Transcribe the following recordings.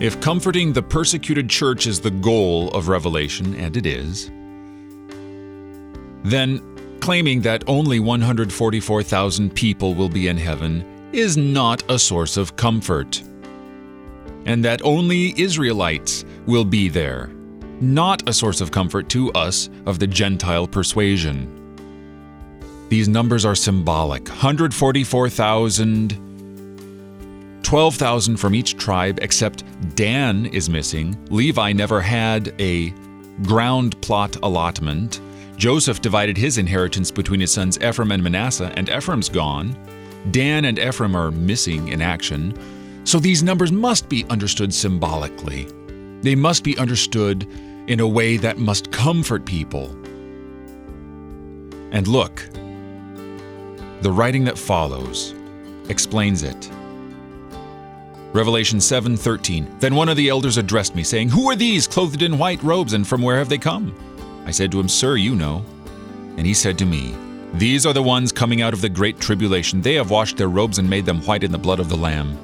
If comforting the persecuted church is the goal of Revelation, and it is, then claiming that only 144,000 people will be in heaven is not a source of comfort. And that only Israelites will be there, not a source of comfort to us of the Gentile persuasion. These numbers are symbolic 144,000, 12,000 from each tribe, except Dan is missing. Levi never had a ground plot allotment. Joseph divided his inheritance between his sons Ephraim and Manasseh, and Ephraim's gone. Dan and Ephraim are missing in action. So these numbers must be understood symbolically. They must be understood in a way that must comfort people. And look, the writing that follows explains it. Revelation 7:13 Then one of the elders addressed me saying, "Who are these clothed in white robes and from where have they come?" I said to him, Sir, you know. And he said to me, These are the ones coming out of the great tribulation. They have washed their robes and made them white in the blood of the Lamb.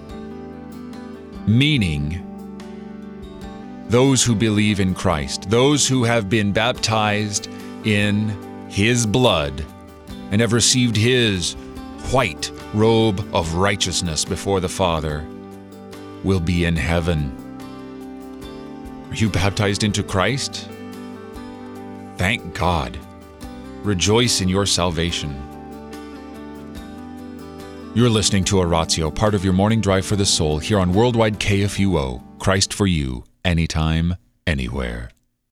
Meaning, those who believe in Christ, those who have been baptized in his blood and have received his white robe of righteousness before the Father, will be in heaven. Are you baptized into Christ? Thank God. Rejoice in your salvation. You're listening to Oratio, part of your morning drive for the soul, here on Worldwide KFUO. Christ for you, anytime, anywhere.